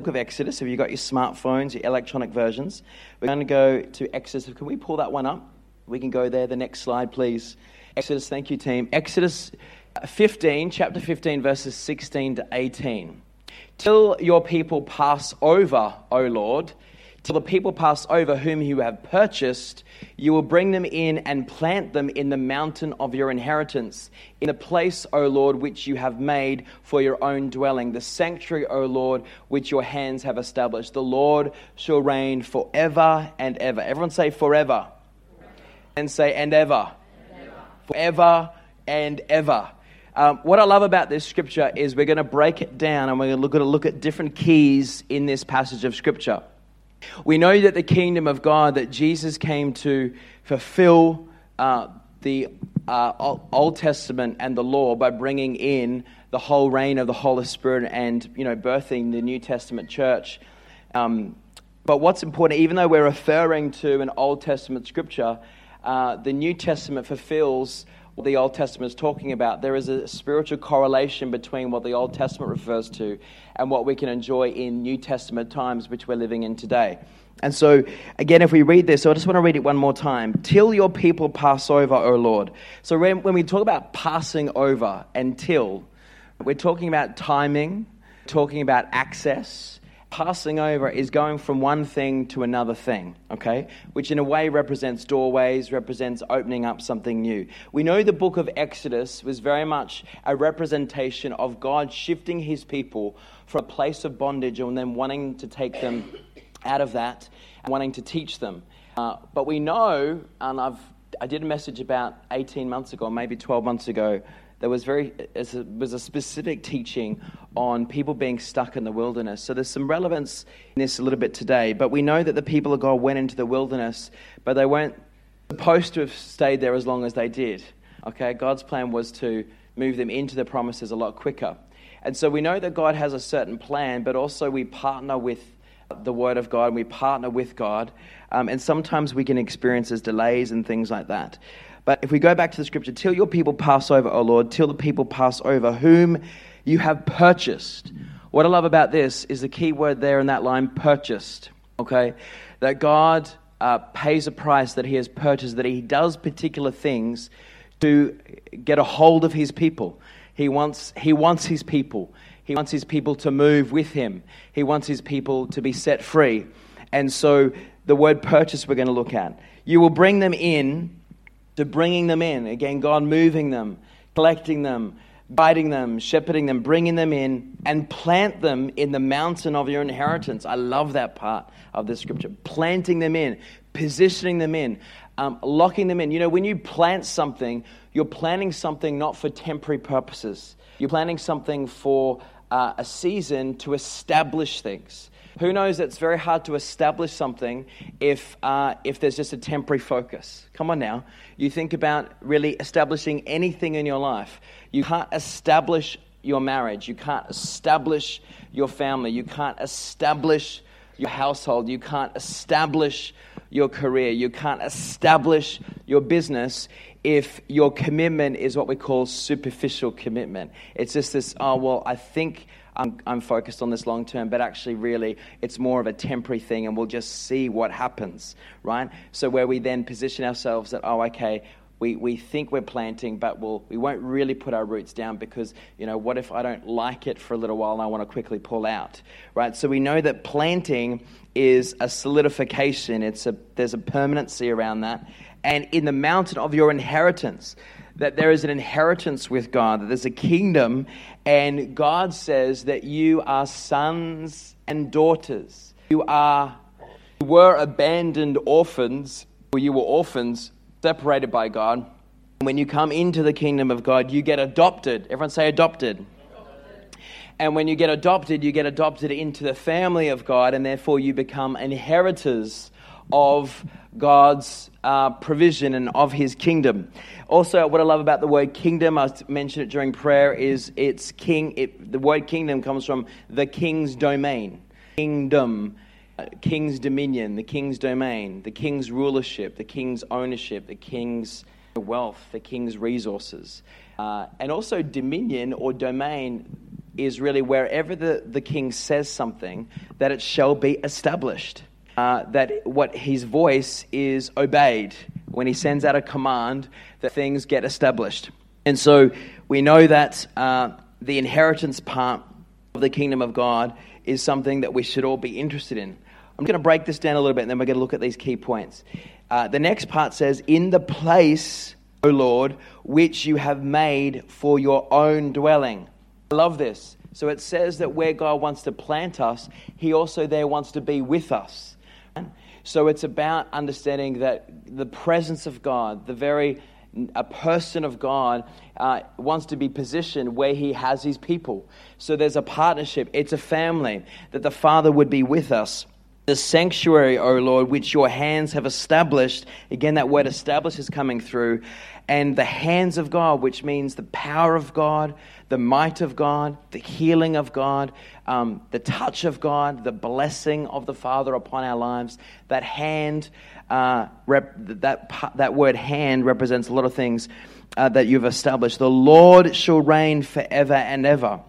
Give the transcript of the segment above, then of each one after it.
book of Exodus. Have you got your smartphones, your electronic versions? We're going to go to Exodus. Can we pull that one up? We can go there. The next slide, please. Exodus, thank you, team. Exodus 15, chapter 15, verses 16 to 18. Till your people pass over, O Lord, till the people pass over whom you have purchased, you will bring them in and plant them in the mountain of your inheritance, in the place, O Lord, which you have made for your own dwelling, the sanctuary, O Lord, which your hands have established. The Lord shall reign forever and ever. Everyone say forever. And say and ever. And ever. Forever and ever. Um, what I love about this scripture is we're going to break it down and we're going to look at, look at different keys in this passage of scripture. We know that the kingdom of God, that Jesus came to fulfill uh, the uh, Old Testament and the law by bringing in the whole reign of the Holy Spirit and, you know, birthing the New Testament church. Um, but what's important, even though we're referring to an Old Testament scripture, uh, the New Testament fulfills what the Old Testament is talking about. There is a spiritual correlation between what the Old Testament refers to and what we can enjoy in New Testament times, which we're living in today. And so, again, if we read this, so I just want to read it one more time. Till your people pass over, O Lord. So, when, when we talk about passing over and till, we're talking about timing, talking about access, passing over is going from one thing to another thing, okay? Which in a way represents doorways, represents opening up something new. We know the book of Exodus was very much a representation of God shifting his people from a place of bondage and then wanting to take them out of that and wanting to teach them. Uh, but we know, and I've I did a message about 18 months ago, maybe 12 months ago, there was very was a specific teaching on people being stuck in the wilderness. So there's some relevance in this a little bit today. But we know that the people of God went into the wilderness, but they weren't supposed to have stayed there as long as they did. Okay, God's plan was to move them into the promises a lot quicker. And so we know that God has a certain plan, but also we partner with the Word of God and we partner with God. Um, and sometimes we can experience as delays and things like that. But if we go back to the scripture, till your people pass over, O Lord, till the people pass over, whom you have purchased. What I love about this is the key word there in that line, purchased. Okay? That God uh, pays a price that he has purchased, that he does particular things to get a hold of his people. He wants, he wants his people. He wants his people to move with him. He wants his people to be set free. And so the word purchase we're going to look at. You will bring them in to bringing them in. Again, God moving them, collecting them, guiding them, shepherding them, bringing them in, and plant them in the mountain of your inheritance. I love that part of the scripture. Planting them in, positioning them in, um, locking them in. You know, when you plant something, you're planting something not for temporary purposes, you're planting something for uh, a season to establish things. Who knows it's very hard to establish something if, uh, if there's just a temporary focus? Come on now. You think about really establishing anything in your life. You can't establish your marriage. You can't establish your family. You can't establish your household. You can't establish your career. You can't establish your business if your commitment is what we call superficial commitment. It's just this, oh, well, I think I'm, I'm focused on this long term, but actually, really, it's more of a temporary thing, and we'll just see what happens, right? So, where we then position ourselves that, oh, okay, we, we think we're planting, but we'll, we won't really put our roots down because, you know, what if I don't like it for a little while and I want to quickly pull out, right? So we know that planting is a solidification, it's a, there's a permanency around that. And in the mountain of your inheritance, that there is an inheritance with God, that there's a kingdom, and God says that you are sons and daughters. You are you were abandoned orphans, or you were orphans separated by God. When you come into the kingdom of God, you get adopted. Everyone say adopted. And when you get adopted, you get adopted into the family of God, and therefore you become inheritors of God's uh, provision and of his kingdom. Also, what I love about the word kingdom, I mentioned it during prayer, is it's king. It, the word kingdom comes from the king's domain. Kingdom, uh, king's dominion, the king's domain, the king's rulership, the king's ownership, the king's wealth, the king's resources. Uh, and also, dominion or domain is really wherever the, the king says something, that it shall be established. Uh, that what his voice is obeyed. When he sends out a command, that things get established. And so we know that uh, the inheritance part of the kingdom of God is something that we should all be interested in. I'm going to break this down a little bit and then we're going to look at these key points. Uh, the next part says, In the place, O Lord, which you have made for your own dwelling. I love this. So it says that where God wants to plant us, He also there wants to be with us. So it's about understanding that the presence of God, the very a person of God uh, wants to be positioned where he has his people. So there's a partnership, it's a family, that the Father would be with us. The sanctuary, O Lord, which your hands have established. Again, that word established is coming through. And the hands of God, which means the power of God, the might of God, the healing of God, um, the touch of God, the blessing of the Father upon our lives. That hand, uh, rep, that, that word hand represents a lot of things uh, that you've established. The Lord shall reign forever and ever.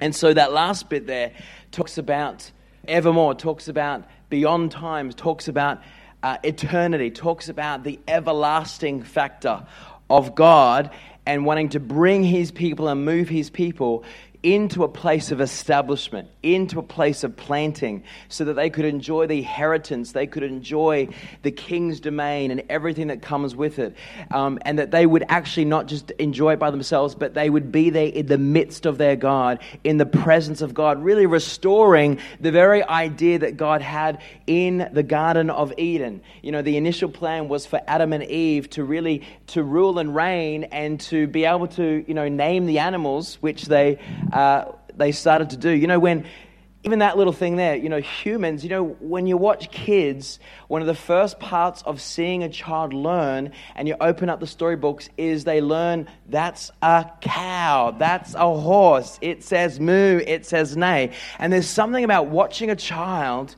And so that last bit there talks about evermore, talks about beyond times, talks about uh, eternity, talks about the everlasting factor of God and wanting to bring his people and move his people into a place of establishment, into a place of planting, so that they could enjoy the inheritance, they could enjoy the king's domain and everything that comes with it. Um, and that they would actually not just enjoy it by themselves, but they would be there in the midst of their God, in the presence of God, really restoring the very idea that God had in the Garden of Eden. You know, the initial plan was for Adam and Eve to really to rule and reign and to be able to, you know, name the animals, which they uh, Uh, they started to do. You know, when even that little thing there, you know, humans, you know, when you watch kids, one of the first parts of seeing a child learn and you open up the storybooks is they learn that's a cow, that's a horse, it says moo, it says neigh. And there's something about watching a child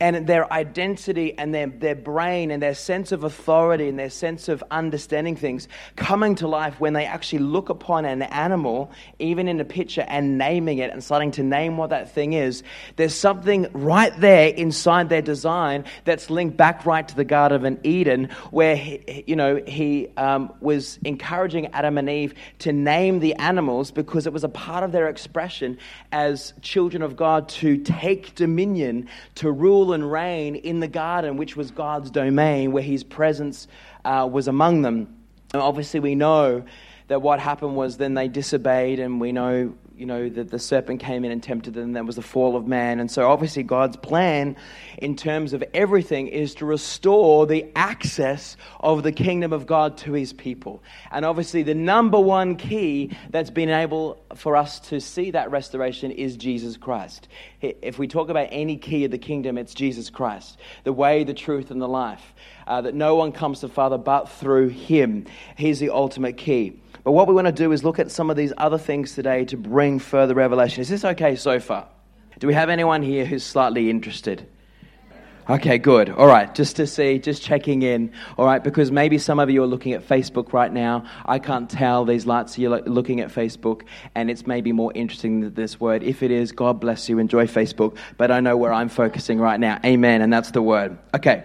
and their identity and their, their brain and their sense of authority and their sense of understanding things coming to life when they actually look upon an animal, even in a picture, and naming it and starting to name what that thing is. There's something right there inside their design that's linked back right to the Garden of Eden, where he, you know he um, was encouraging Adam and Eve to name the animals because it was a part of their expression as children of God to take dominion, to rule rule and reign in the garden, which was God's domain, where his presence uh, was among them. And obviously, we know that what happened was then they disobeyed, and we know you know, that the serpent came in and tempted them, and that was the fall of man. And so, obviously, God's plan in terms of everything is to restore the access of the kingdom of God to his people. And obviously, the number one key that's been able for us to see that restoration is Jesus Christ. If we talk about any key of the kingdom, it's Jesus Christ, the way, the truth, and the life. Uh, that no one comes to Father but through him. He's the ultimate key. But what we want to do is look at some of these other things today to bring further revelation. Is this okay so far? Do we have anyone here who's slightly interested? Okay, good. All right, just to see, just checking in. All right, because maybe some of you are looking at Facebook right now. I can't tell these lights you're looking at Facebook, and it's maybe more interesting than this word. If it is, God bless you, enjoy Facebook. But I know where I'm focusing right now. Amen, and that's the word. Okay.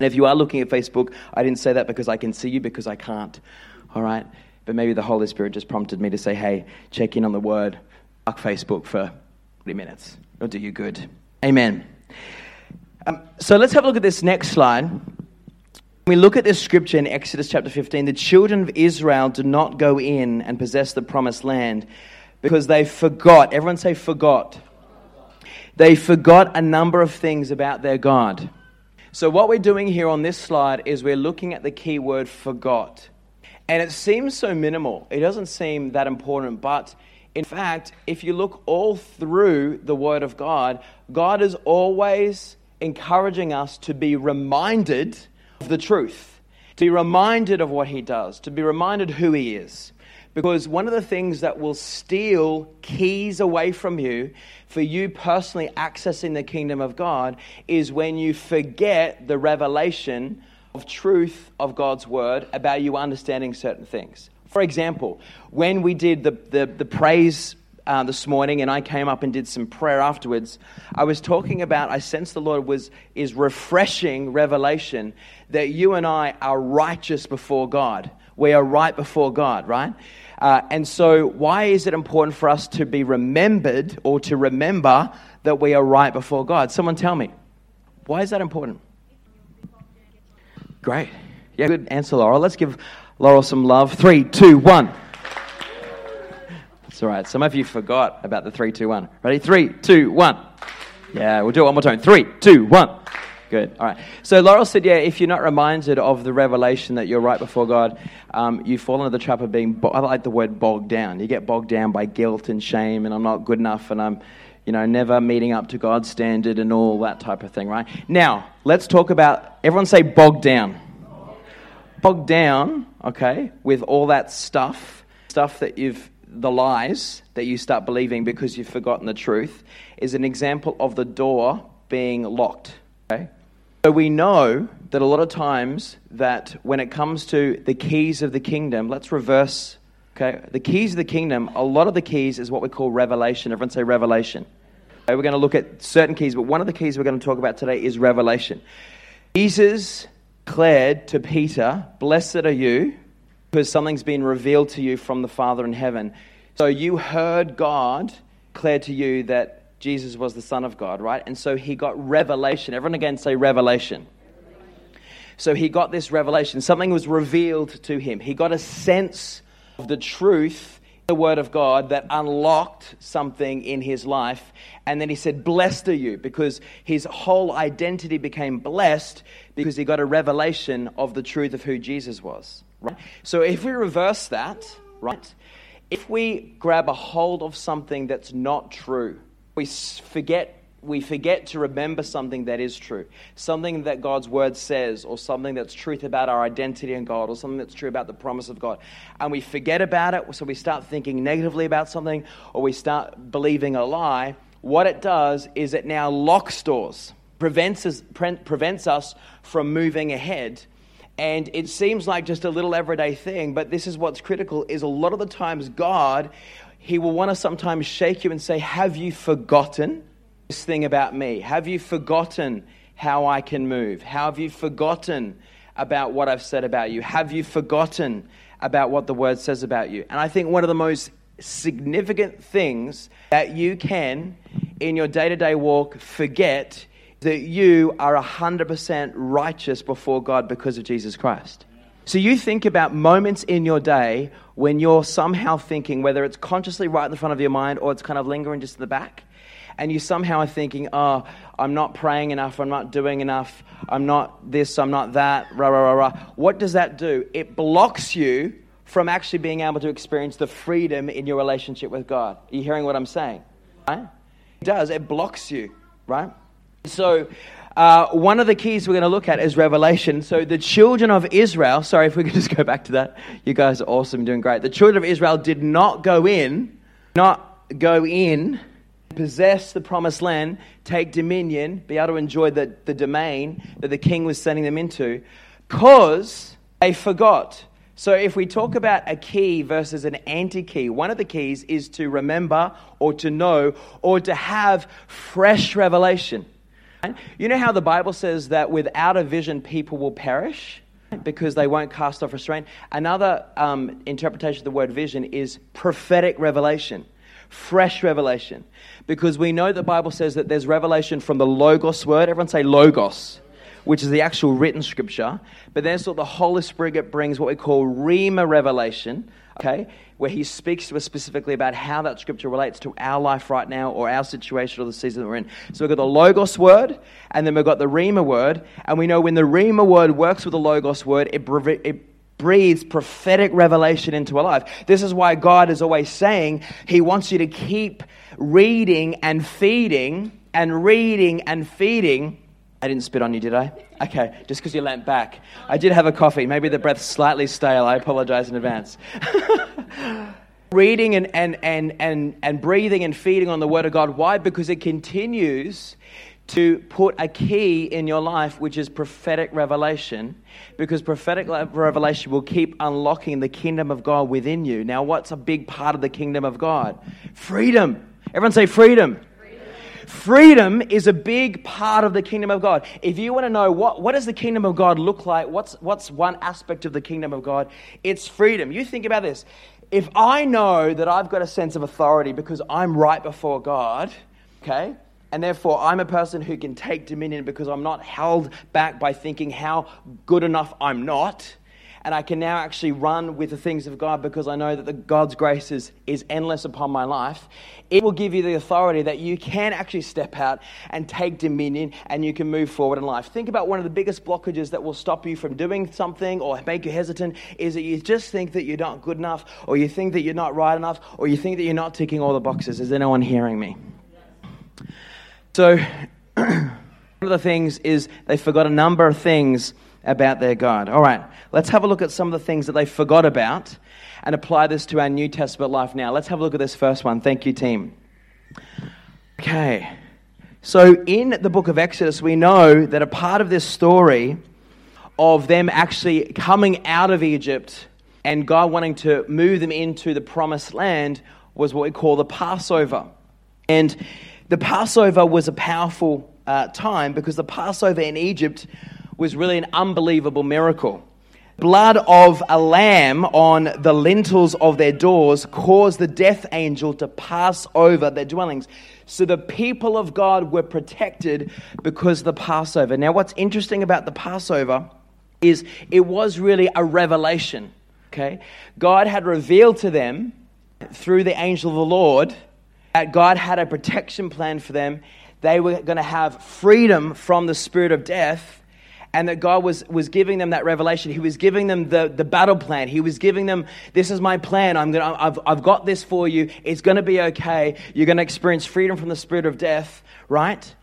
And if you are looking at Facebook, I didn't say that because I can see you, because I can't. All right? but maybe the Holy Spirit just prompted me to say, hey, check in on the word, fuck Facebook for 40 minutes. It'll do you good. Amen. Um, so let's have a look at this next slide. When we look at this scripture in Exodus chapter 15, the children of Israel did not go in and possess the promised land because they forgot. Everyone say, forgot. They forgot a number of things about their God. So, what we're doing here on this slide is we're looking at the key word forgot. And it seems so minimal. It doesn't seem that important. But in fact, if you look all through the Word of God, God is always encouraging us to be reminded of the truth, to be reminded of what He does, to be reminded who He is. Because one of the things that will steal keys away from you for you personally accessing the kingdom of God is when you forget the revelation of truth of God's word about you understanding certain things. For example, when we did the, the, the praise uh, this morning, and I came up and did some prayer afterwards. I was talking about, I sense the Lord was is refreshing revelation that you and I are righteous before God. We are right before God, right? Uh, and so, why is it important for us to be remembered or to remember that we are right before God? Someone tell me. Why is that important? Great. Yeah, good answer, Laurel. Let's give Laurel some love. Three, two, one. That's all right. Some of you forgot about the three, two, one. Ready? Three, two, one. Yeah, we'll do it one more time. Three, two, one. Good. All right. So Laurel said, yeah, if you're not reminded of the revelation that you're right before God, um, you fall into the trap of being, I like the word bogged down. You get bogged down by guilt and shame, and I'm not good enough, and I'm, you know, never meeting up to God's standard and all that type of thing, right? Now, let's talk about, everyone say bogged down. Bogged down, okay, with all that stuff, stuff that you've the lies that you start believing because you've forgotten the truth is an example of the door being locked. Okay? So we know that a lot of times that when it comes to the keys of the kingdom, let's reverse. Okay, the keys of the kingdom. A lot of the keys is what we call revelation. Everyone say revelation. Okay, we're going to look at certain keys, but one of the keys we're going to talk about today is revelation. Jesus declared to Peter, "Blessed are you." because something's been revealed to you from the Father in heaven. So you heard God declare to you that Jesus was the Son of God, right? And so he got revelation. Everyone again say revelation. So he got this revelation. Something was revealed to him. He got a sense of the truth, the Word of God, that unlocked something in his life. And then he said, Blessed are you, because his whole identity became blessed because he got a revelation of the truth of who Jesus was. Right? So if we reverse that, right? If we grab a hold of something that's not true, we forget we forget to remember something that is true, something that God's word says, or something that's truth about our identity in God, or something that's true about the promise of God, and we forget about it, so we start thinking negatively about something, or we start believing a lie, what it does is it now locks doors, prevents us, pre- prevents us from moving ahead. And it seems like just a little everyday thing but this is what's critical is a lot of the times god he will want to sometimes shake you and say have you forgotten this thing about me? Have you forgotten how i can move? How have you forgotten about what i've said about you? Have you forgotten about what the word says about you? And i think one of the most significant things that you can in your day-to-day walk forget that you are 100% righteous before God because of Jesus Christ. So you think about moments in your day when you're somehow thinking, whether it's consciously right in the front of your mind or it's kind of lingering just in the back, and you somehow are thinking, oh, I'm not praying enough, I'm not doing enough, I'm not this, I'm not that, rah, rah, rah, rah. What does that do? It blocks you from actually being able to experience the freedom in your relationship with God. Are you hearing what I'm saying? Right? It does, it blocks you, right? So, uh, one of the keys we're going to look at is Revelation. So, the children of Israel, sorry if we could just go back to that. You guys are awesome, doing great. The children of Israel did not go in, not go in, possess the promised land, take dominion, be able to enjoy the, the domain that the king was sending them into, because they forgot. So, if we talk about a key versus an anti key, one of the keys is to remember or to know or to have fresh revelation. You know how the Bible says that without a vision, people will perish? because they won't cast off restraint. Another um, interpretation of the word vision is prophetic revelation, fresh revelation. Because we know the Bible says that there's revelation from the Logos word. Everyone say Logos, which is the actual written scripture. But then so the Holy Spirit brings what we call Rhema revelation, okay? where he speaks to us specifically about how that scripture relates to our life right now or our situation or the season that we're in. So we've got the Logos word, and then we've got the Rhema word. And we know when the Rhema word works with the Logos word, it, it breathes prophetic revelation into our life. This is why God is always saying He wants you to keep reading and feeding and reading and feeding I didn't spit on you, did I? Okay, just because you leant back. I did have a coffee. Maybe the breath's slightly stale. I apologize in advance. Reading and, and, and, and, and breathing and feeding on the Word of God. Why? Because it continues to put a key in your life, which is prophetic revelation, because prophetic revelation will keep unlocking the kingdom of God within you. Now, what's a big part of the kingdom of God? Freedom. Everyone say freedom. Freedom is a big part of the kingdom of God. If you want to know what, what does the kingdom of God look like, what's, what's one aspect of the kingdom of God? It's freedom. You think about this. If I know that I've got a sense of authority because I'm right before God, okay, and therefore I'm a person who can take dominion because I'm not held back by thinking how good enough I'm not, and I can now actually run with the things of God because I know that the, God's grace is, is endless upon my life. It will give you the authority that you can actually step out and take dominion and you can move forward in life. Think about one of the biggest blockages that will stop you from doing something or make you hesitant is that you just think that you're not good enough or you think that you're not right enough or you think that you're not ticking all the boxes. Is anyone hearing me? So, one of the things is they forgot a number of things about their God. All right, let's have a look at some of the things that they forgot about and apply this to our New Testament life now. Let's have a look at this first one. Thank you, team. Okay, so in the book of Exodus, we know that a part of this story of them actually coming out of Egypt and God wanting to move them into the promised land was what we call the Passover. And the Passover was a powerful uh, time because the Passover in Egypt was really an unbelievable miracle. Blood of a lamb on the lintels of their doors caused the death angel to pass over their dwellings. So the people of God were protected because of the Passover. Now, what's interesting about the Passover is it was really a revelation. Okay? God had revealed to them through the angel of the Lord that God had a protection plan for them. They were going to have freedom from the spirit of death and that God was, was giving them that revelation. He was giving them the, the battle plan. He was giving them, this is my plan. I'm gonna, I've, I've got this for you. It's going to be okay. You're going to experience freedom from the spirit of death, right?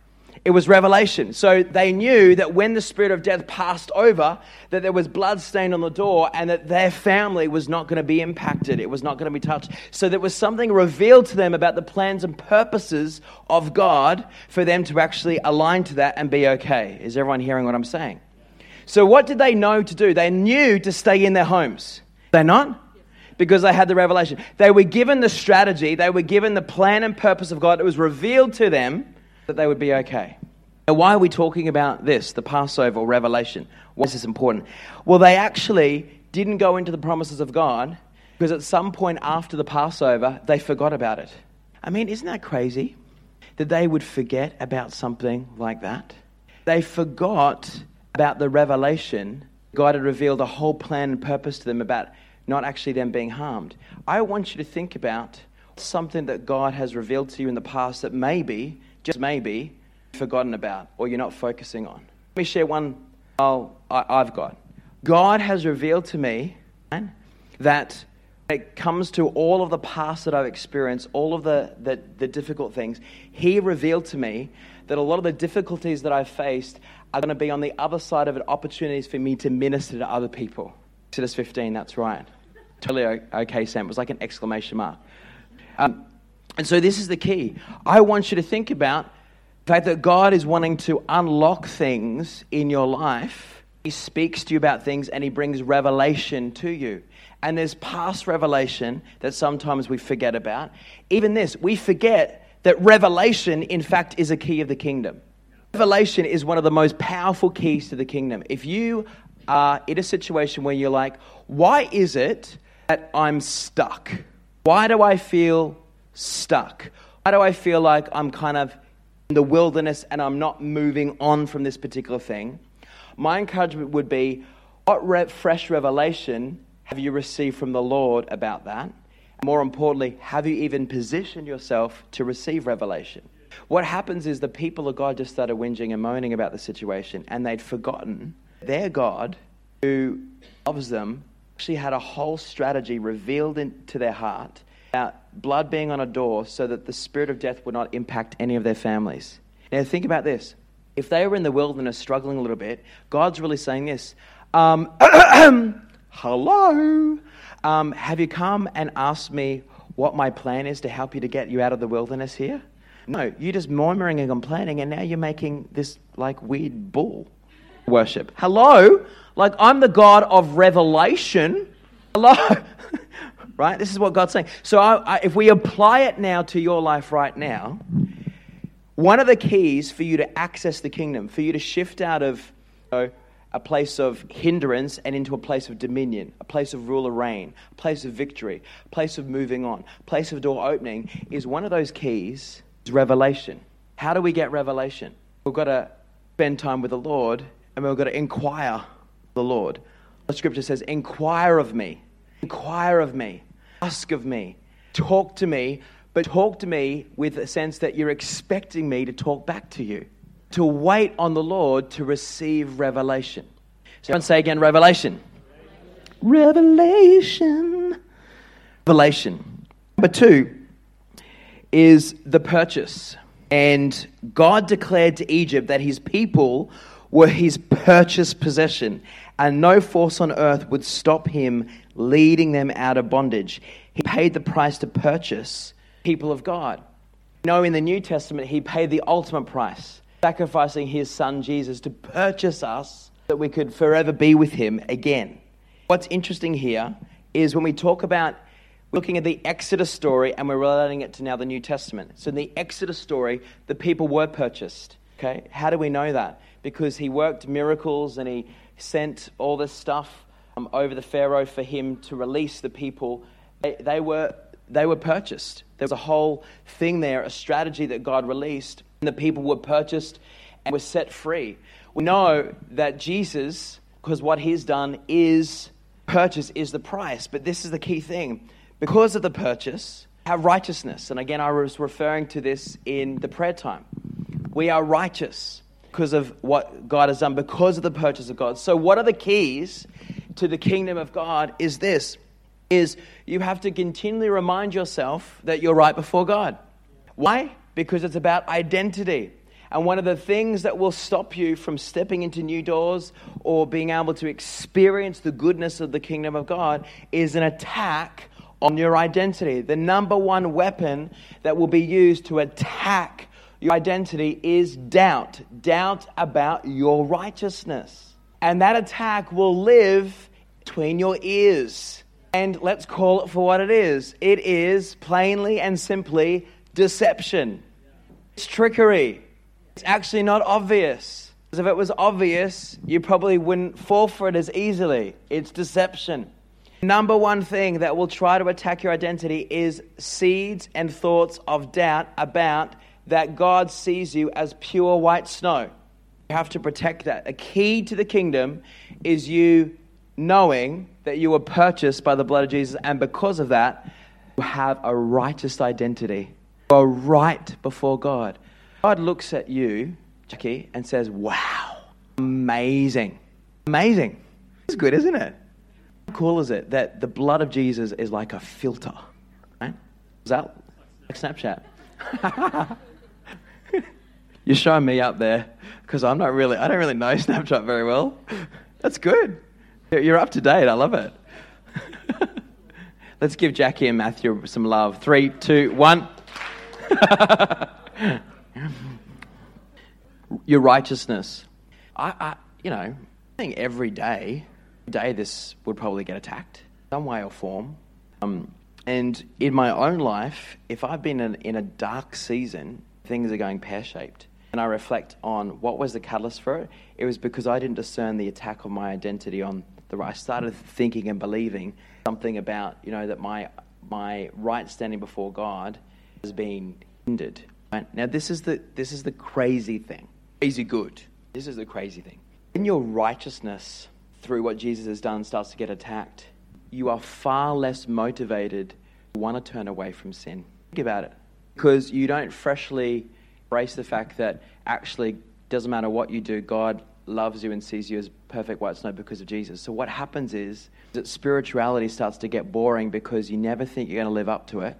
It was revelation. So they knew that when the spirit of death passed over, that there was blood stained on the door and that their family was not going to be impacted. It was not going to be touched. So there was something revealed to them about the plans and purposes of God for them to actually align to that and be okay. Is everyone hearing what I'm saying? So what did they know to do? They knew to stay in their homes. They not? because they had the revelation. They were given the strategy, they were given the plan and purpose of God. It was revealed to them that they would be okay. Now, why are we talking about this, the Passover or revelation? Why is this important? Well, they actually didn't go into the promises of God because at some point after the Passover, they forgot about it. I mean, isn't that crazy that they would forget about something like that? They forgot about the revelation. God had revealed a whole plan and purpose to them about not actually them being harmed. I want you to think about something that God has revealed to you in the past that maybe just maybe forgotten about or you're not focusing on. Let me share one I've got. God has revealed to me that it comes to all of the past that I've experienced, all of the, the, the difficult things, He revealed to me that a lot of the difficulties that I've faced are going to be on the other side of it opportunities for me to minister to other people. Exodus 15, that's right. Totally okay, Sam. It was like an exclamation mark. Um, and so this is the key. I want you to think about the fact that God is wanting to unlock things in your life. He speaks to you about things and He brings revelation to you. And there's past revelation that sometimes we forget about. Even this, we forget that revelation, in fact, is a key of the kingdom. Revelation is one of the most powerful keys to the kingdom. If you are in a situation where you're like, why is it that I'm stuck? Why do I feel stuck? Why do I feel like I'm kind of in the wilderness and I'm not moving on from this particular thing? My encouragement would be what re- fresh revelation have you received from the Lord about that? More importantly, have you even positioned yourself to receive revelation? What happens is the people of God just started whinging and moaning about the situation, and they'd forgotten their God, who loves them, actually had a whole strategy revealed into their heart about blood being on a door so that the spirit of death would not impact any of their families. Now, think about this. If they were in the wilderness struggling a little bit, God's really saying this um, Hello? Um, have you come and asked me what my plan is to help you to get you out of the wilderness here? No, you're just murmuring and complaining, and now you're making this like weird bull worship. Hello? Like, I'm the God of revelation. Hello? right? This is what God's saying. So, I, I, if we apply it now to your life right now, one of the keys for you to access the kingdom, for you to shift out of you know, a place of hindrance and into a place of dominion, a place of rule and reign, a place of victory, a place of moving on, a place of door opening, is one of those keys is revelation. How do we get revelation? We've got to spend time with the Lord and we've got to inquire the Lord. The scripture says, Inquire of me, inquire of me, ask of me, talk to me, but talk to me with a sense that you're expecting me to talk back to you, to wait on the Lord to receive revelation. So, everyone say again, revelation. Revelation. Revelation. Number two is the purchase. And God declared to Egypt that his people were his purchased possession, and no force on earth would stop him leading them out of bondage. He paid the price to purchase people of God. You know, in the New Testament, he paid the ultimate price, sacrificing his son Jesus to purchase us that we could forever be with him again. What's interesting here is when we talk about looking at the Exodus story and we're relating it to now the New Testament. So in the Exodus story, the people were purchased. Okay? How do we know that? Because he worked miracles and he sent all this stuff Um, over the Pharaoh for him to release the people. They, they, were, they were purchased. There was a whole thing there, a strategy that God released, and the people were purchased and were set free. We know that Jesus, because what he's done is purchase is the price. But this is the key thing. Because of the purchase, have righteousness. And again, I was referring to this in the prayer time. We are righteous because of what God has done, because of the purchase of God. So, what are the keys to the kingdom of God? Is this is you have to continually remind yourself that you're right before God. Why? Because it's about identity. And one of the things that will stop you from stepping into new doors or being able to experience the goodness of the kingdom of God is an attack on your identity. The number one weapon that will be used to attack your identity is doubt doubt about your righteousness. And that attack will live between your ears. And let's call it for what it is it is plainly and simply deception, it's trickery. It's actually not obvious. Because if it was obvious, you probably wouldn't fall for it as easily. It's deception. Number one thing that will try to attack your identity is seeds and thoughts of doubt about that God sees you as pure white snow. You have to protect that. A key to the kingdom is you knowing that you were purchased by the blood of Jesus, and because of that, you have a righteous identity. You are right before God. God looks at you, Jackie, and says, Wow, amazing. Amazing. It's good, isn't it? How cool is it that the blood of Jesus is like a filter? Right? Is that like Snapchat? You're showing me up there because I'm not really, I don't really know Snapchat very well. That's good. You're up to date. I love it. Let's give Jackie and Matthew some love. Three, two, one. Your righteousness. I, I, you know, I think every day, day this would probably get attacked, some way or form. Um, and in my own life, if I've been in, in a dark season, things are going pear shaped and I reflect on what was the catalyst for it, it was because I didn't discern the attack on my identity on the right. I started thinking and believing something about, you know, that my my right standing before God has been hindered. Right? Now this is the this is the crazy thing. Crazy good. This is the crazy thing. When your righteousness through what Jesus has done starts to get attacked, you are far less motivated to want to turn away from sin. Think about it. Because you don't freshly embrace the fact that actually doesn't matter what you do, God loves you and sees you as perfect white snow because of Jesus. So what happens is that spirituality starts to get boring because you never think you're going to live up to it.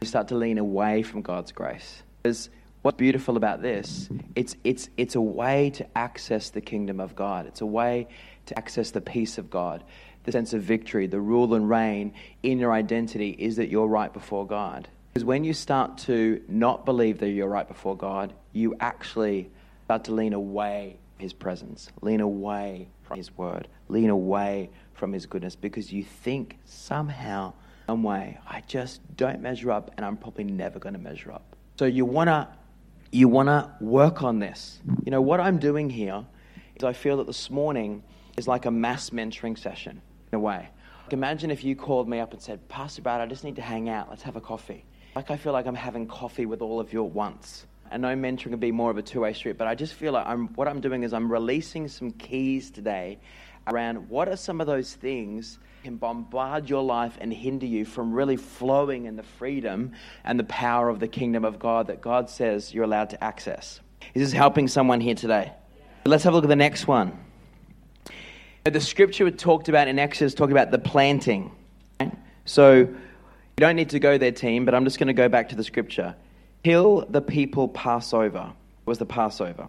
You start to lean away from God's grace. Because what's beautiful about this, it's, it's, it's a way to access the kingdom of God. It's a way to access the peace of God, the sense of victory, the rule and reign in your identity is that you're right before God. Because when you start to not believe that you're right before God, you actually start to lean away His presence, lean away from His word, lean away from His goodness because you think somehow, some way, I just don't measure up and I'm probably never going to measure up. So you want to you want to work on this. You know, what I'm doing here is I feel that this morning is like a mass mentoring session in a way. Like imagine if you called me up and said, Pastor Brad, I just need to hang out. Let's have a coffee. Like I feel like I'm having coffee with all of you at once. I know mentoring can be more of a two-way street, but I just feel like I'm, what I'm doing is I'm releasing some keys today around what are some of those things can bombard your life and hinder you from really flowing in the freedom and the power of the kingdom of God that God says you're allowed to access. Is this helping someone here today? Let's have a look at the next one. The scripture we talked about in Exodus talked about the planting. So you don't need to go there, team, but I'm just going to go back to the scripture. Till the people pass over was the Passover,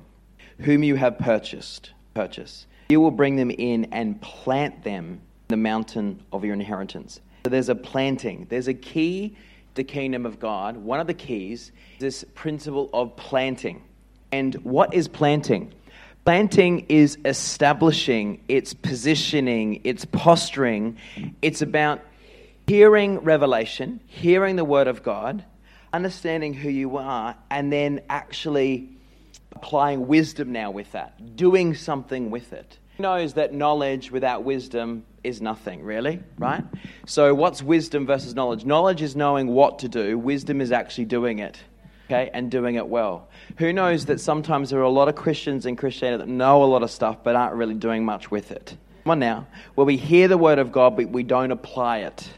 whom you have purchased. Purchase. You will bring them in and plant them the mountain of your inheritance. So there's a planting. There's a key to the kingdom of God. One of the keys is this principle of planting. And what is planting? Planting is establishing, it's positioning, it's posturing. It's about hearing revelation, hearing the word of God, understanding who you are, and then actually applying wisdom now with that, doing something with it knows that knowledge without wisdom is nothing, really, right? So, what's wisdom versus knowledge? Knowledge is knowing what to do, wisdom is actually doing it, okay, and doing it well. Who knows that sometimes there are a lot of Christians in Christianity that know a lot of stuff but aren't really doing much with it? Come on now, where we hear the word of God but we don't apply it.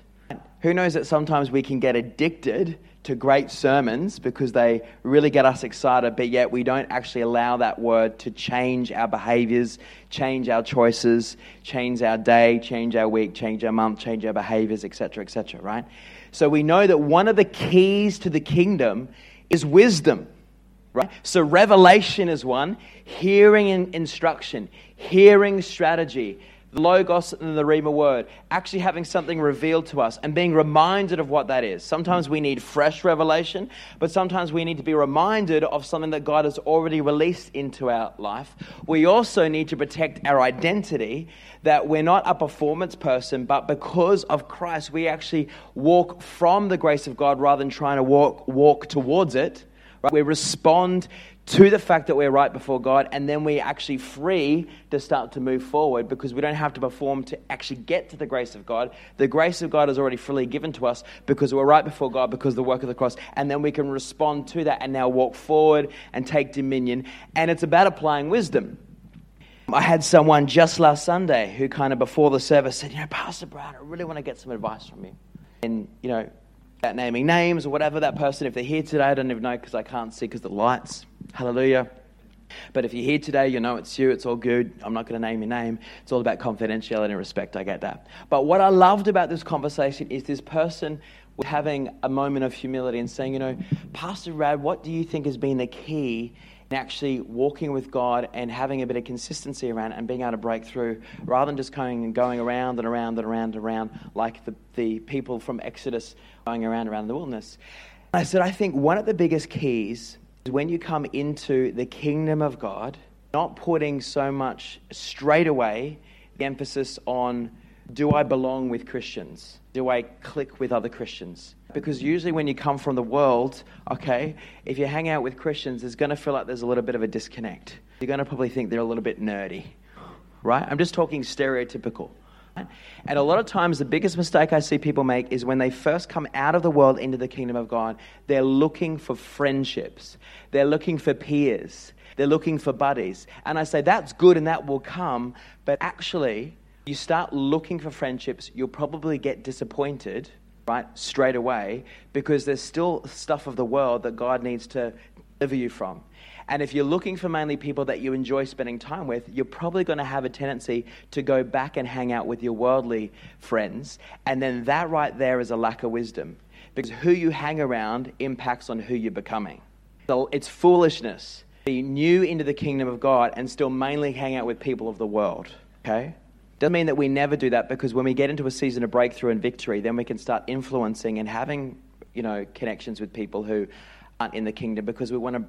Who knows that sometimes we can get addicted to great sermons because they really get us excited, but yet we don't actually allow that word to change our behaviors, change our choices, change our day, change our week, change our month, change our behaviors, etc., etc., right? So we know that one of the keys to the kingdom is wisdom. Right? So, revelation is one, hearing instruction, hearing strategy, the Logos and the Rhema word, actually having something revealed to us and being reminded of what that is. Sometimes we need fresh revelation, but sometimes we need to be reminded of something that God has already released into our life. We also need to protect our identity that we're not a performance person, but because of Christ, we actually walk from the grace of God rather than trying to walk, walk towards it. Right? We respond to the fact that we're right before God, and then we're actually free to start to move forward because we don't have to perform to actually get to the grace of God. The grace of God is already freely given to us because we're right before God because of the work of the cross, and then we can respond to that and now walk forward and take dominion. And it's about applying wisdom. I had someone just last Sunday who kind of before the service said, You know, Pastor Brown, I really want to get some advice from you. And, you know, about naming names or whatever that person, if they're here today, I don't even know because I can't see because the lights. Hallelujah. But if you're here today, you know it's you, it's all good. I'm not going to name your name. It's all about confidentiality and respect. I get that. But what I loved about this conversation is this person having a moment of humility and saying, you know, Pastor Rad, what do you think has been the key in actually walking with God and having a bit of consistency around it and being able to break through rather than just going and going around and around and around and around like the, the people from Exodus going around and around the wilderness? I said, I think one of the biggest keys when you come into the kingdom of God, not putting so much straight away the emphasis on do I belong with Christians? Do I click with other Christians? Because usually when you come from the world, okay, if you hang out with Christians, it's going to feel like there's a little bit of a disconnect. You're going to probably think they're a little bit nerdy, right? I'm just talking stereotypical. And a lot of times, the biggest mistake I see people make is when they first come out of the world into the kingdom of God, they're looking for friendships, they're looking for peers, they're looking for buddies. And I say that's good and that will come, but actually, you start looking for friendships, you'll probably get disappointed, right, straight away, because there's still stuff of the world that God needs to deliver you from. And if you're looking for mainly people that you enjoy spending time with, you're probably going to have a tendency to go back and hang out with your worldly friends. And then that right there is a lack of wisdom. Because who you hang around impacts on who you're becoming. So it's foolishness. To be new into the kingdom of God and still mainly hang out with people of the world. Okay? Doesn't mean that we never do that because when we get into a season of breakthrough and victory, then we can start influencing and having you know, connections with people who aren't in the kingdom because we want to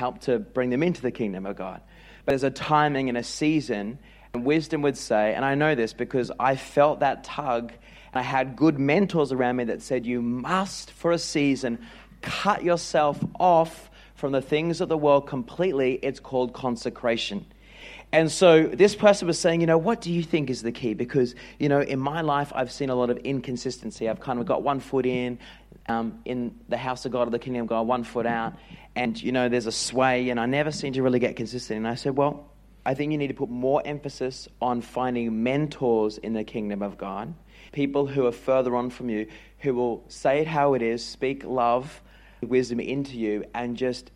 help to bring them into the kingdom of God. But there's a timing and a season, and wisdom would say, and I know this because I felt that tug, and I had good mentors around me that said, You must, for a season, cut yourself off from the things of the world completely. It's called consecration. And so this person was saying, you know, what do you think is the key? Because, you know, in my life, I've seen a lot of inconsistency. I've kind of got one foot in, um, in the house of God or the kingdom of God, one foot out. And, you know, there's a sway, and I never seem to really get consistent. And I said, well, I think you need to put more emphasis on finding mentors in the kingdom of God, people who are further on from you, who will say it how it is, speak love, wisdom into you, and just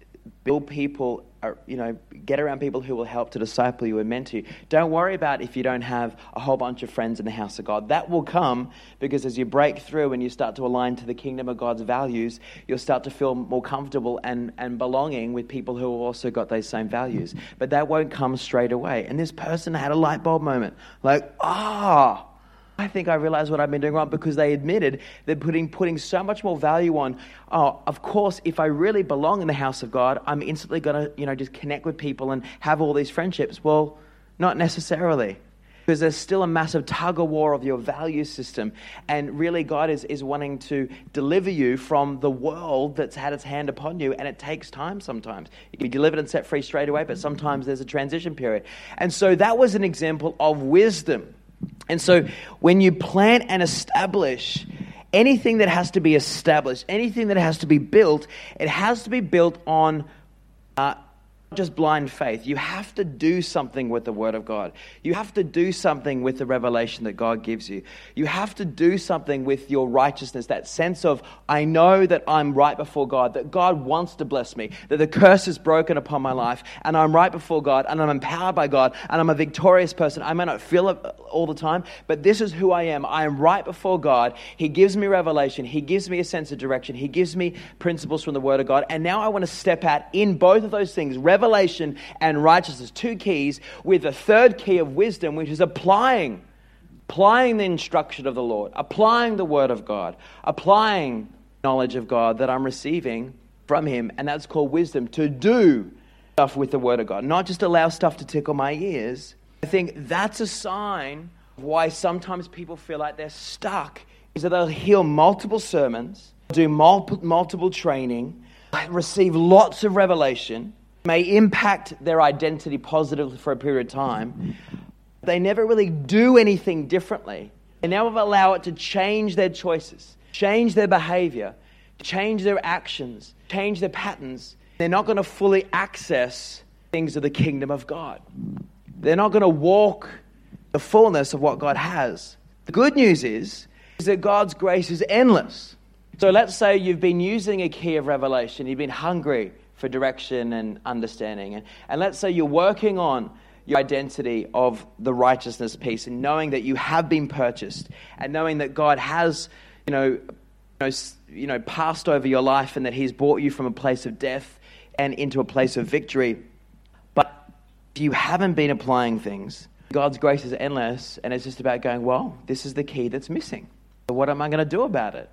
build people you know, get around people who will help to disciple you and mentor you. Don't worry about if you don't have a whole bunch of friends in the house of God. That will come because as you break through and you start to align to the kingdom of God's values, you'll start to feel more comfortable and, and belonging with people who have also got those same values. But that won't come straight away. And this person had a light bulb moment like, ah. Oh, I think I realized what I've been doing wrong because they admitted they're putting, putting so much more value on, oh, of course, if I really belong in the house of God, I'm instantly going to, you know, just connect with people and have all these friendships. Well, not necessarily. Because there's still a massive tug of war of your value system. And really, God is, is wanting to deliver you from the world that's had its hand upon you. And it takes time sometimes. You can be delivered and set free straight away, but sometimes there's a transition period. And so that was an example of wisdom and so when you plant and establish anything that has to be established, anything that has to be built, it has to be built on uh, just blind faith. You have to do something with the Word of God. You have to do something with the revelation that God gives you. You have to do something with your righteousness, that sense of, I know that I'm right before God, that God wants to bless me, that the curse is broken upon my life, and I'm right before God, and I'm empowered by God, and I'm a victorious person. I may not feel it all the time, but this is who I am. I am right before God. He gives me revelation, He gives me a sense of direction, He gives me principles from the Word of God, and now I want to step out in both of those things and righteousness, two keys, with a third key of wisdom, which is applying. Applying the instruction of the Lord, applying the Word of God, applying knowledge of God that I'm receiving from Him, and that's called wisdom to do stuff with the Word of God, not just allow stuff to tickle my ears. I think that's a sign why sometimes people feel like they're stuck, is that they'll hear multiple sermons, do multiple training, receive lots of revelation, may impact their identity positively for a period of time. They never really do anything differently. They never allow it to change their choices, change their behavior, change their actions, change their patterns. They're not going to fully access things of the kingdom of God. They're not going to walk the fullness of what God has. The good news is, is that God's grace is endless. So let's say you've been using a key of revelation, you've been hungry for direction and understanding. And, and let's say you're working on your identity of the righteousness piece and knowing that you have been purchased and knowing that God has, you know, you know, you know, passed over your life and that He's brought you from a place of death and into a place of victory. But if you haven't been applying things, God's grace is endless and it's just about going, well, this is the key that's missing. What am I going to do about it?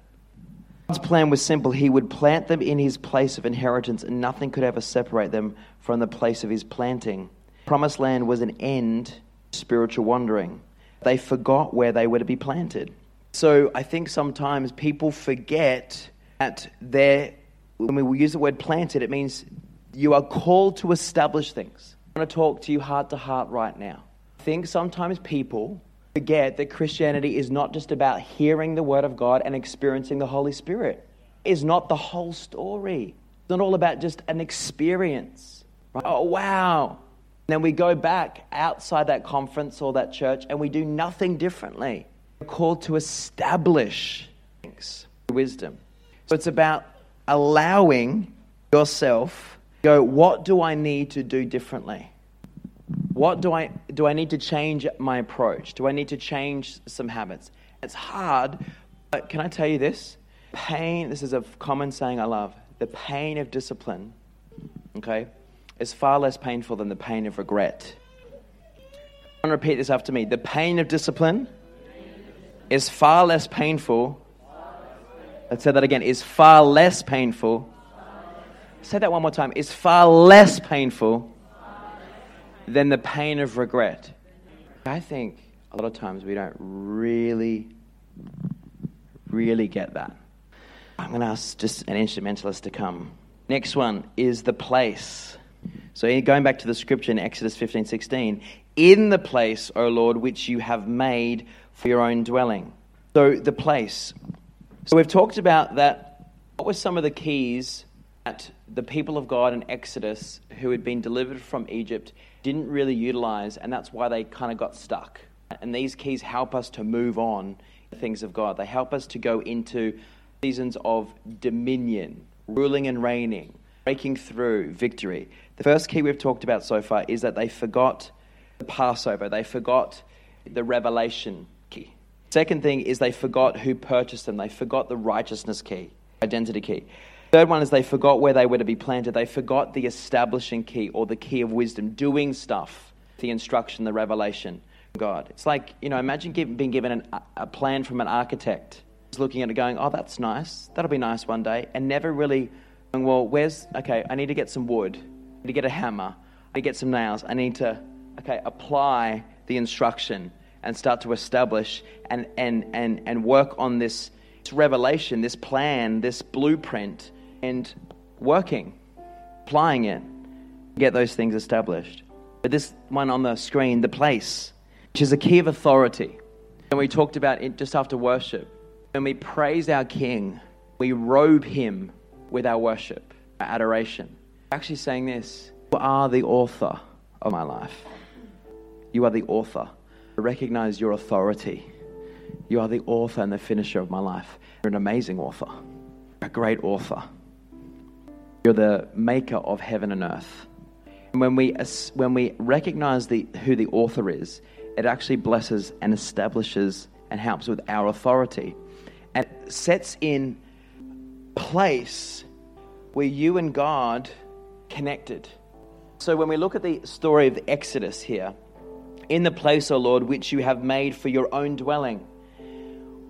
God's plan was simple. He would plant them in his place of inheritance, and nothing could ever separate them from the place of his planting. Promised land was an end to spiritual wandering. They forgot where they were to be planted. So I think sometimes people forget that they're, when we use the word planted, it means you are called to establish things. I want to talk to you heart to heart right now. I think sometimes people forget that Christianity is not just about hearing the Word of God and experiencing the Holy Spirit. Is not the whole story. It's not all about just an experience. Right? Oh, wow. And then we go back outside that conference or that church and we do nothing differently. We're called to establish things, wisdom. So it's about allowing yourself to go, what do I need to do differently? What do I do I need to change my approach? Do I need to change some habits? It's hard, but can I tell you this? Pain, this is a common saying I love. The pain of discipline, okay, is far less painful than the pain of regret. I want to repeat this after me. The pain of discipline is far less painful Let's say that again. Is far less painful. Say that one more time. Is far less painful than the pain of regret. I think a lot of times we don't really, really get that. I'm going to ask just an instrumentalist to come. Next one is the place. So going back to the scripture in Exodus 15, 16, in the place, O Lord, which you have made for your own dwelling. So the place. So we've talked about that. What were some of the keys that the people of God in Exodus who had been delivered from Egypt didn't really utilize, and that's why they kind of got stuck. And these keys help us to move on the things of God. They help us to go into seasons of dominion, ruling and reigning, breaking through, victory. The first key we've talked about so far is that they forgot the Passover, they forgot the revelation key. Second thing is they forgot who purchased them, they forgot the righteousness key, identity key. Third one is they forgot where they were to be planted. They forgot the establishing key or the key of wisdom, doing stuff, the instruction, the revelation. God. It's like, you know, imagine being given an, a plan from an architect, looking at it going, oh, that's nice. That'll be nice one day. And never really going, well, where's, okay, I need to get some wood. I need to get a hammer. I need to get some nails. I need to, okay, apply the instruction and start to establish and, and, and, and work on this, this revelation, this plan, this blueprint, and working, applying it, get those things established. But this one on the screen, the place, which is a key of authority. And we talked about it just after worship. When we praise our King, we robe him with our worship, our adoration. Actually, saying this You are the author of my life. You are the author. I recognize your authority. You are the author and the finisher of my life. You're an amazing author, a great author. You're the maker of heaven and earth. And when we, when we recognize the, who the author is, it actually blesses and establishes and helps with our authority and sets in place where you and God connected. So when we look at the story of the Exodus here, in the place, O Lord, which you have made for your own dwelling,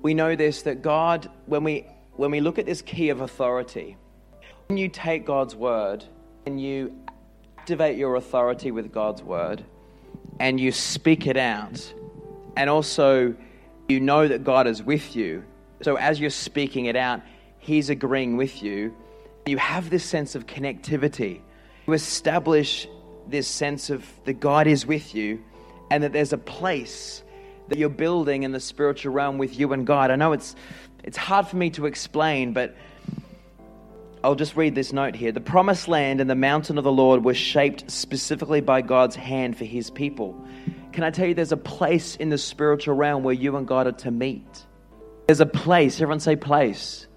we know this that God, when we when we look at this key of authority, when you take God's word and you activate your authority with God's word and you speak it out, and also you know that God is with you. So as you're speaking it out, He's agreeing with you. You have this sense of connectivity. You establish this sense of that God is with you and that there's a place that you're building in the spiritual realm with you and God. I know it's it's hard for me to explain, but I'll just read this note here. The promised land and the mountain of the Lord were shaped specifically by God's hand for his people. Can I tell you, there's a place in the spiritual realm where you and God are to meet. There's a place, everyone say place,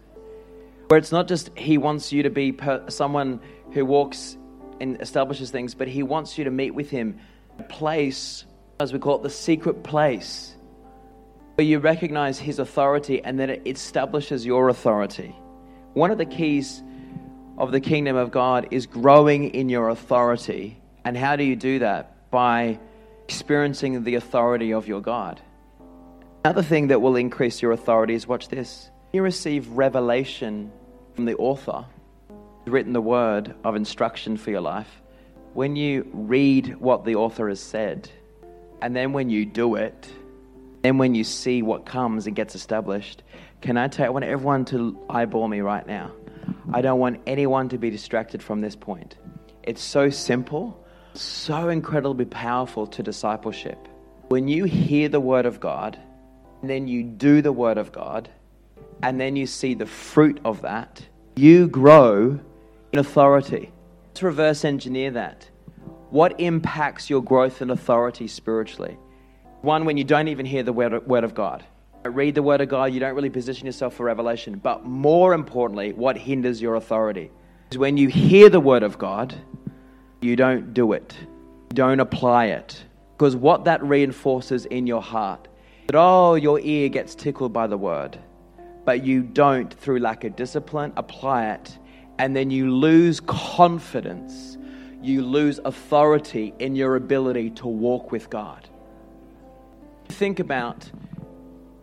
where it's not just he wants you to be per, someone who walks and establishes things, but he wants you to meet with him. A place, as we call it, the secret place, where you recognize his authority and then it establishes your authority. One of the keys of the kingdom of God is growing in your authority. And how do you do that? By experiencing the authority of your God. Another thing that will increase your authority is watch this. You receive revelation from the author who's written the word of instruction for your life. When you read what the author has said, and then when you do it, then when you see what comes and gets established, can I tell I want everyone to eyeball me right now. I don't want anyone to be distracted from this point. It's so simple, so incredibly powerful to discipleship. When you hear the Word of God, and then you do the Word of God, and then you see the fruit of that, you grow in authority. Let's reverse engineer that. What impacts your growth in authority spiritually? One, when you don't even hear the Word of God read the Word of God, you don't really position yourself for revelation. But more importantly, what hinders your authority is when you hear the Word of God, you don't do it, you don't apply it. Because what that reinforces in your heart, that oh, your ear gets tickled by the Word, but you don't, through lack of discipline, apply it, and then you lose confidence, you lose authority in your ability to walk with God. Think about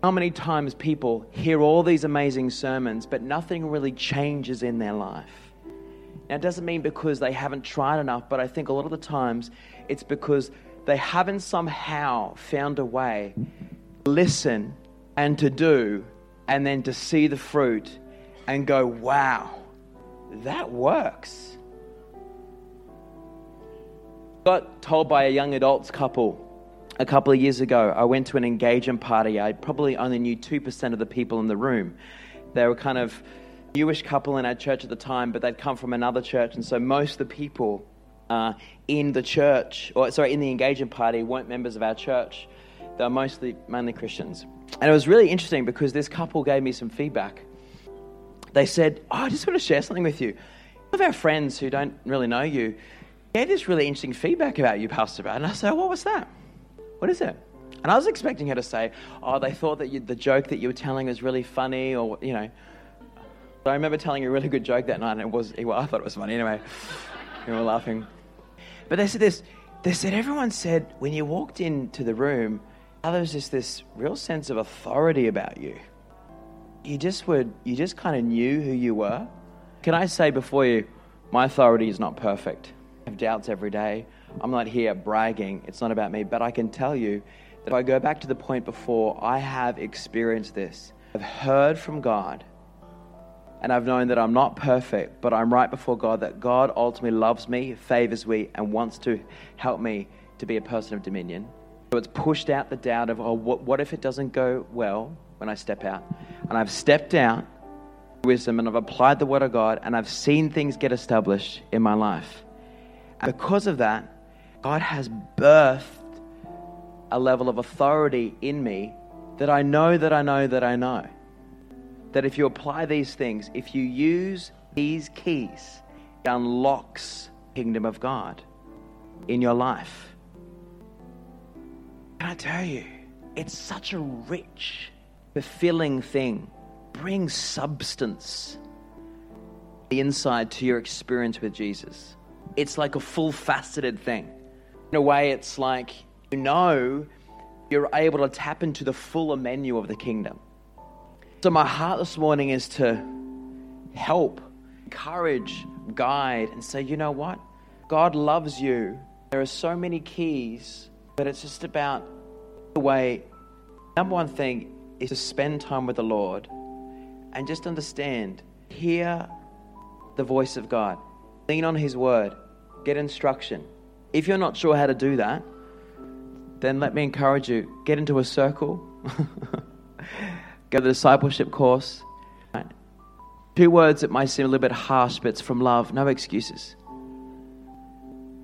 How many times people hear all these amazing sermons, but nothing really changes in their life? Now, it doesn't mean because they haven't tried enough, but I think a lot of the times it's because they haven't somehow found a way to listen and to do and then to see the fruit and go, wow, that works. Got told by a young adults couple a couple of years ago, I went to an engagement party. I probably only knew 2% of the people in the room. They were kind of newish couple in our church at the time, but they'd come from another church. And so most of the people uh, in the church, or sorry, in the engagement party, weren't members of our church. They were mostly mainly Christians. And it was really interesting because this couple gave me some feedback. They said, oh, I just want to share something with you. One of our friends who don't really know you gave this really interesting feedback about you, Pastor Brad. And I said, What was that? What is it? And I was expecting her to say, Oh, they thought that you, the joke that you were telling was really funny, or, you know. I remember telling a really good joke that night, and it was, well, I thought it was funny anyway. we were laughing. But they said this, they said, everyone said when you walked into the room, there was just this real sense of authority about you. You just would, you just kind of knew who you were. Can I say before you, my authority is not perfect. I have doubts every day. I'm not here bragging. It's not about me. But I can tell you that if I go back to the point before, I have experienced this. I've heard from God and I've known that I'm not perfect, but I'm right before God, that God ultimately loves me, favors me, and wants to help me to be a person of dominion. So it's pushed out the doubt of, oh, what, what if it doesn't go well when I step out? And I've stepped out wisdom and I've applied the word of God and I've seen things get established in my life. And because of that, God has birthed a level of authority in me that I know that I know that I know. That if you apply these things, if you use these keys, it unlocks kingdom of God in your life. Can I tell you, it's such a rich, fulfilling thing. Brings substance, the inside to your experience with Jesus. It's like a full faceted thing. In a way, it's like you know you're able to tap into the fuller menu of the kingdom. So, my heart this morning is to help, encourage, guide, and say, you know what? God loves you. There are so many keys, but it's just about the way. Number one thing is to spend time with the Lord and just understand, hear the voice of God, lean on His word, get instruction. If you're not sure how to do that, then let me encourage you get into a circle, go to the discipleship course. Two words that might seem a little bit harsh, but it's from love no excuses.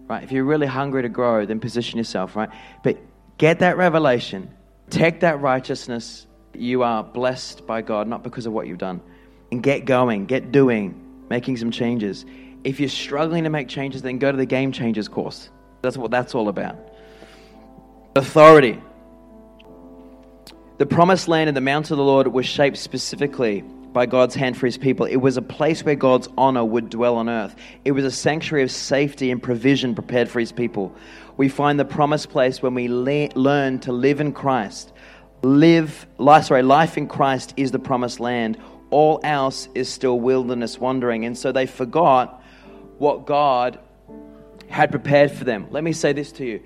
Right? If you're really hungry to grow, then position yourself, right? But get that revelation, take that righteousness. You are blessed by God, not because of what you've done. And get going, get doing, making some changes. If you're struggling to make changes, then go to the Game Changers course. That's what that's all about. Authority. The promised land and the mountain of the Lord was shaped specifically by God's hand for his people. It was a place where God's honor would dwell on earth. It was a sanctuary of safety and provision prepared for his people. We find the promised place when we le- learn to live in Christ. Live, life, sorry, life in Christ is the promised land. All else is still wilderness wandering. And so they forgot what God had prepared for them. Let me say this to you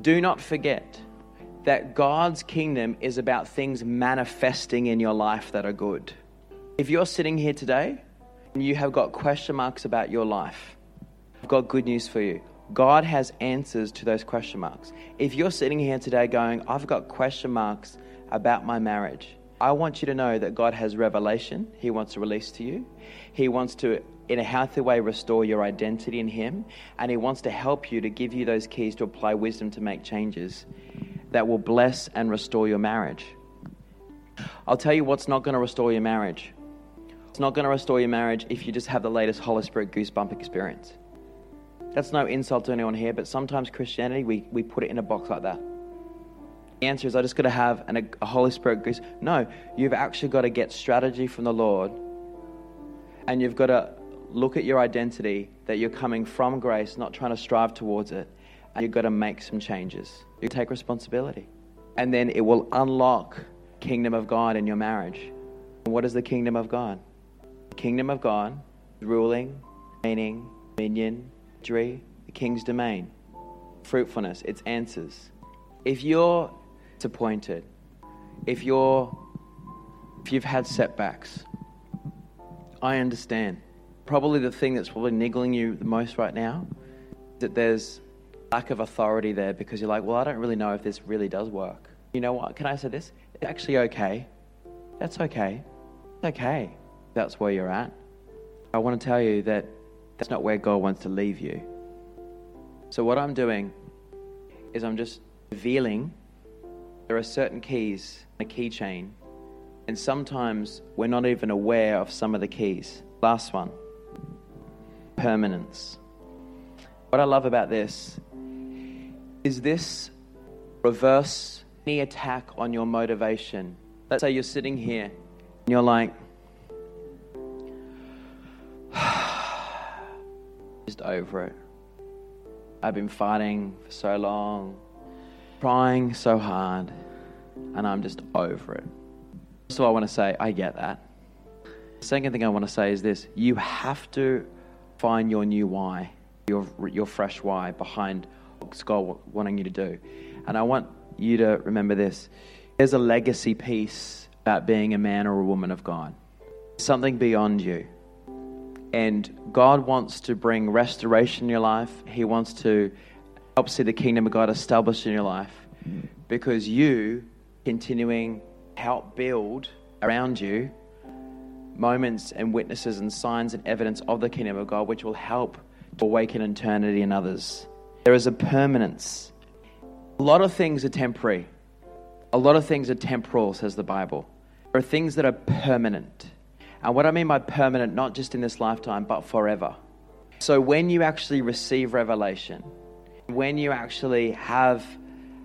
do not forget that God's kingdom is about things manifesting in your life that are good. If you're sitting here today and you have got question marks about your life, I've got good news for you. God has answers to those question marks. If you're sitting here today going, I've got question marks about my marriage, I want you to know that God has revelation He wants to release to you. He wants to, in a healthy way, restore your identity in Him. And He wants to help you to give you those keys to apply wisdom to make changes that will bless and restore your marriage. I'll tell you what's not going to restore your marriage. It's not going to restore your marriage if you just have the latest Holy Spirit goosebump experience. That's no insult to anyone here, but sometimes Christianity, we, we put it in a box like that. The answer is, I just got to have an, a Holy Spirit goose. No, you've actually got to get strategy from the Lord, and you've got to look at your identity that you're coming from grace, not trying to strive towards it, and you've got to make some changes. You take responsibility, and then it will unlock kingdom of God in your marriage. And what is the kingdom of God? The kingdom of God, ruling, reigning, dominion, victory, the king's domain, fruitfulness, its answers. If you're disappointed, if you're if you've had setbacks, I understand. Probably the thing that's probably niggling you the most right now that there's lack of authority there because you're like, well, I don't really know if this really does work. You know what? Can I say this? It's actually okay. That's okay. It's okay. That's where you're at. I want to tell you that that's not where God wants to leave you. So, what I'm doing is I'm just revealing there are certain keys, in a keychain, and sometimes we're not even aware of some of the keys. Last one permanence. What I love about this is this reverse any attack on your motivation. Let's say you're sitting here and you're like, just over it. I've been fighting for so long, trying so hard, and I'm just over it. So I want to say, I get that. The second thing I want to say is this you have to find your new why, your, your fresh why behind what God wanting you to do. And I want you to remember this there's a legacy piece about being a man or a woman of God, something beyond you. And God wants to bring restoration in your life. He wants to help see the kingdom of God established in your life because you continuing help build around you moments and witnesses and signs and evidence of the kingdom of God, which will help to awaken eternity in others. There is a permanence. A lot of things are temporary. A lot of things are temporal, says the Bible. There are things that are permanent. And what I mean by permanent, not just in this lifetime, but forever. So when you actually receive revelation, when you actually have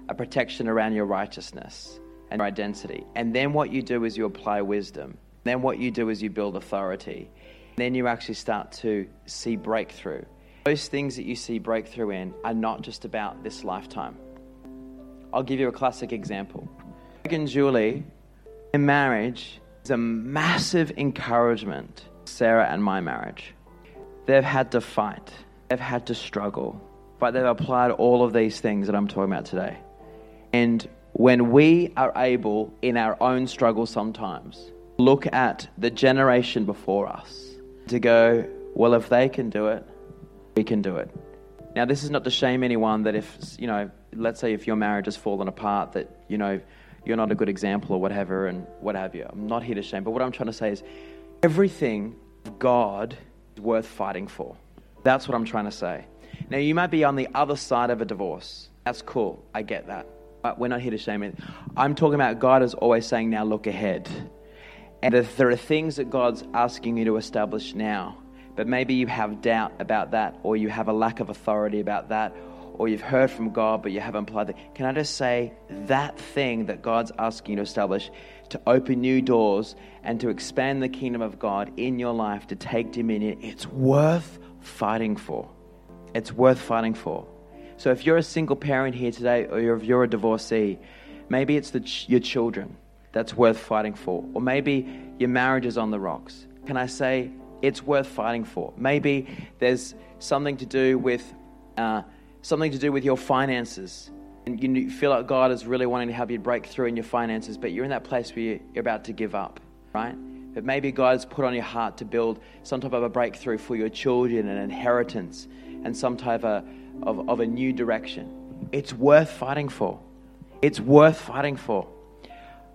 a protection around your righteousness and your identity, and then what you do is you apply wisdom, then what you do is you build authority, then you actually start to see breakthrough. Those things that you see breakthrough in are not just about this lifetime. I'll give you a classic example. Greg and Julie, in marriage, is a massive encouragement, Sarah and my marriage. They've had to fight, they've had to struggle, but they've applied all of these things that I'm talking about today. And when we are able, in our own struggle sometimes, look at the generation before us to go, well, if they can do it, we can do it. Now, this is not to shame anyone that if, you know, let's say if your marriage has fallen apart, that, you know, you're not a good example or whatever and what have you. I'm not here to shame, but what I'm trying to say is everything God is worth fighting for. That's what I'm trying to say. Now, you might be on the other side of a divorce. That's cool. I get that. But we're not here to shame it. I'm talking about God is always saying, now look ahead. And if there are things that God's asking you to establish now, but maybe you have doubt about that, or you have a lack of authority about that, or you've heard from God but you haven't applied it. Can I just say that thing that God's asking you to establish to open new doors and to expand the kingdom of God in your life to take dominion, it's worth fighting for. It's worth fighting for. So if you're a single parent here today or if you're a divorcee, maybe it's the your children that's worth fighting for. Or maybe your marriage is on the rocks. Can I say it's worth fighting for? Maybe there's something to do with uh, something to do with your finances. And you feel like God is really wanting to help you break through in your finances, but you're in that place where you're about to give up, right? But maybe God's put on your heart to build some type of a breakthrough for your children, an inheritance, and some type of, of, of a new direction. It's worth fighting for. It's worth fighting for.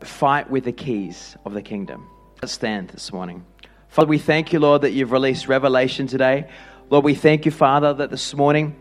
Fight with the keys of the kingdom. Let's stand this morning. Father, we thank you, Lord, that you've released revelation today. Lord, we thank you, Father, that this morning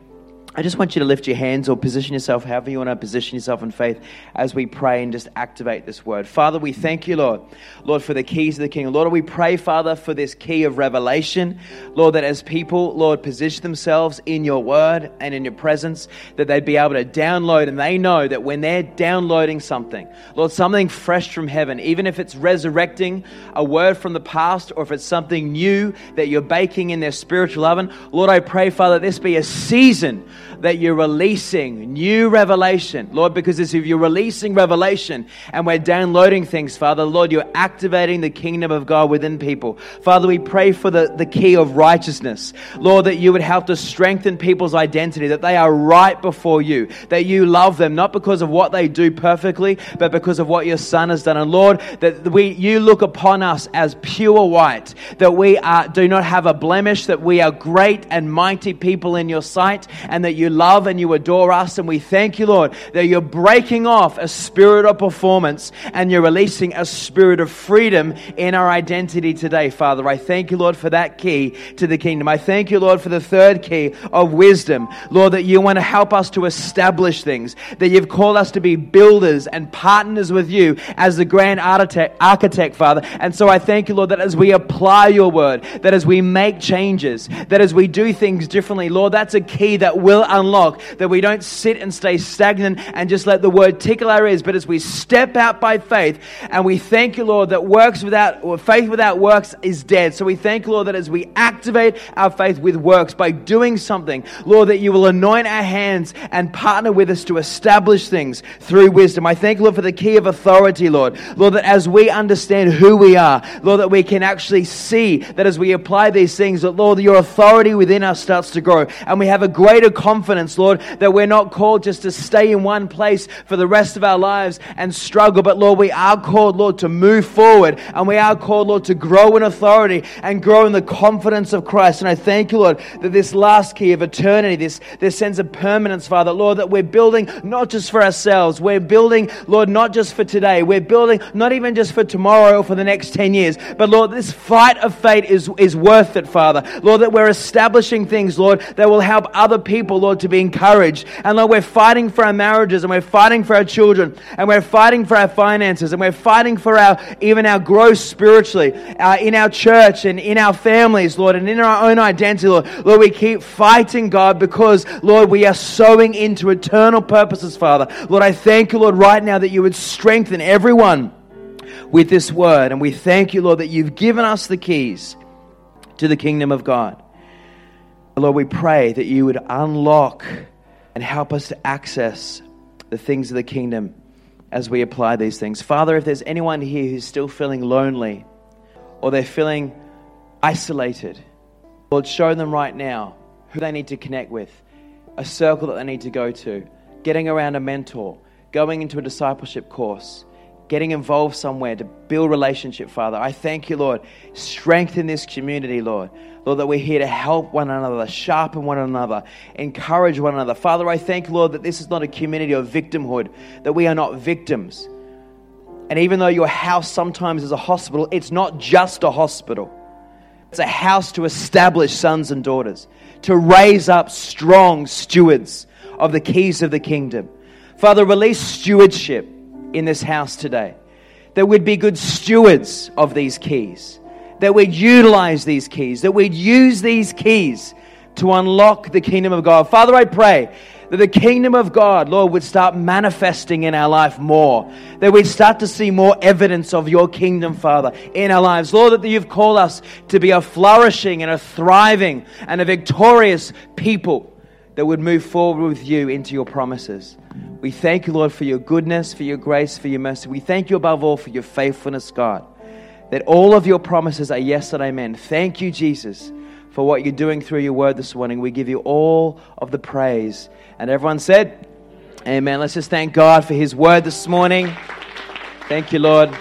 I just want you to lift your hands or position yourself however you want to position yourself in faith as we pray and just activate this word. Father, we thank you, Lord. Lord, for the keys of the kingdom. Lord, we pray, Father, for this key of revelation. Lord, that as people, Lord, position themselves in your word and in your presence, that they'd be able to download and they know that when they're downloading something, Lord, something fresh from heaven, even if it's resurrecting a word from the past or if it's something new that you're baking in their spiritual oven, Lord, I pray, Father, this be a season that you're releasing new revelation, Lord, because as if you're releasing revelation and we're downloading things, Father, Lord, you're activating the kingdom of God within people. Father, we pray for the, the key of righteousness, Lord, that you would help to strengthen people's identity, that they are right before you, that you love them, not because of what they do perfectly, but because of what your Son has done. And Lord, that we, you look upon us as pure white, that we are, do not have a blemish, that we are great and mighty people in your sight, and that you love and you adore us. And we thank you, Lord, that you're breaking off a spirit of performance and you're releasing a spirit of freedom in our identity today, Father. I thank you, Lord, for that key to the kingdom. I thank you, Lord, for the third key of wisdom. Lord, that you want to help us to establish things, that you've called us to be builders and partners with you as the grand architect, architect, Father. And so I thank you, Lord, that as we apply your word, that as we make changes, that as we do things differently, Lord, that's a key that will unlock, that we don't sit and stay stagnant and just let the word tickle our ears, but as we step out by faith and we thank you, Lord, that works without, or faith without works is dead. So we thank you, Lord, that as we activate our faith with works by doing something, Lord, that you will anoint our hands and partner with us to establish things through wisdom. I thank you, Lord, for the key of authority, Lord. Lord, that as we understand who we are, Lord, that we can actually see that as we apply these things, that, Lord, your authority within us starts to grow. And we have a greater confidence, Lord, that we're not called just to stay in one place for the rest of our lives and struggle, but, Lord, we are called, Lord, to move forward. And we are called, Lord, to grow in authority and grow in the confidence of Christ. And I thank you, Lord, that this last key of eternity, this, this sense of permanence, Father, Lord, that we're building not just for ourselves, we're building, Lord, not just for today, we're building not even just for tomorrow or for the next 10 years, but Lord, this fight of faith is, is worth it, Father. Lord, that we're establishing things, Lord, that will help other people, Lord, to be encouraged. And Lord, we're fighting for our marriages and we're fighting for our children and we're fighting for our finances and we're fighting for our even our growth spiritually uh, in our church and in our families, Lord, and in our own identity, Lord. Lord, we keep fighting, God, because, Lord, we are sowing into eternal purposes, Father. Lord, I thank you, Lord, right now that you would strengthen everyone with this word. And we thank you, Lord, that you've given us the keys to the kingdom of God. Lord, we pray that you would unlock and help us to access the things of the kingdom as we apply these things. Father, if there's anyone here who's still feeling lonely or they're feeling isolated, Lord, show them right now who they need to connect with, a circle that they need to go to, getting around a mentor, going into a discipleship course, getting involved somewhere to build relationship, Father. I thank you, Lord. Strengthen this community, Lord. Lord, that we're here to help one another, sharpen one another, encourage one another. Father, I thank Lord, that this is not a community of victimhood, that we are not victims. And even though your house sometimes is a hospital, it's not just a hospital. It's a house to establish sons and daughters, to raise up strong stewards of the keys of the kingdom. Father, release stewardship in this house today. That we'd be good stewards of these keys. That we'd utilize these keys. That we'd use these keys to unlock the kingdom of God. Father, I pray that the kingdom of God, Lord, would start manifesting in our life more. That we'd start to see more evidence of your kingdom, Father, in our lives. Lord, that you've called us to be a flourishing and a thriving and a victorious people that would move forward with you into your promises. We thank you, Lord, for your goodness, for your grace, for your mercy. We thank you above all for your faithfulness, God, that all of your promises are yes and amen. Thank you, Jesus, for what you're doing through your word this morning. We give you all of the praise. And everyone said, Amen. Let's just thank God for his word this morning. Thank you, Lord.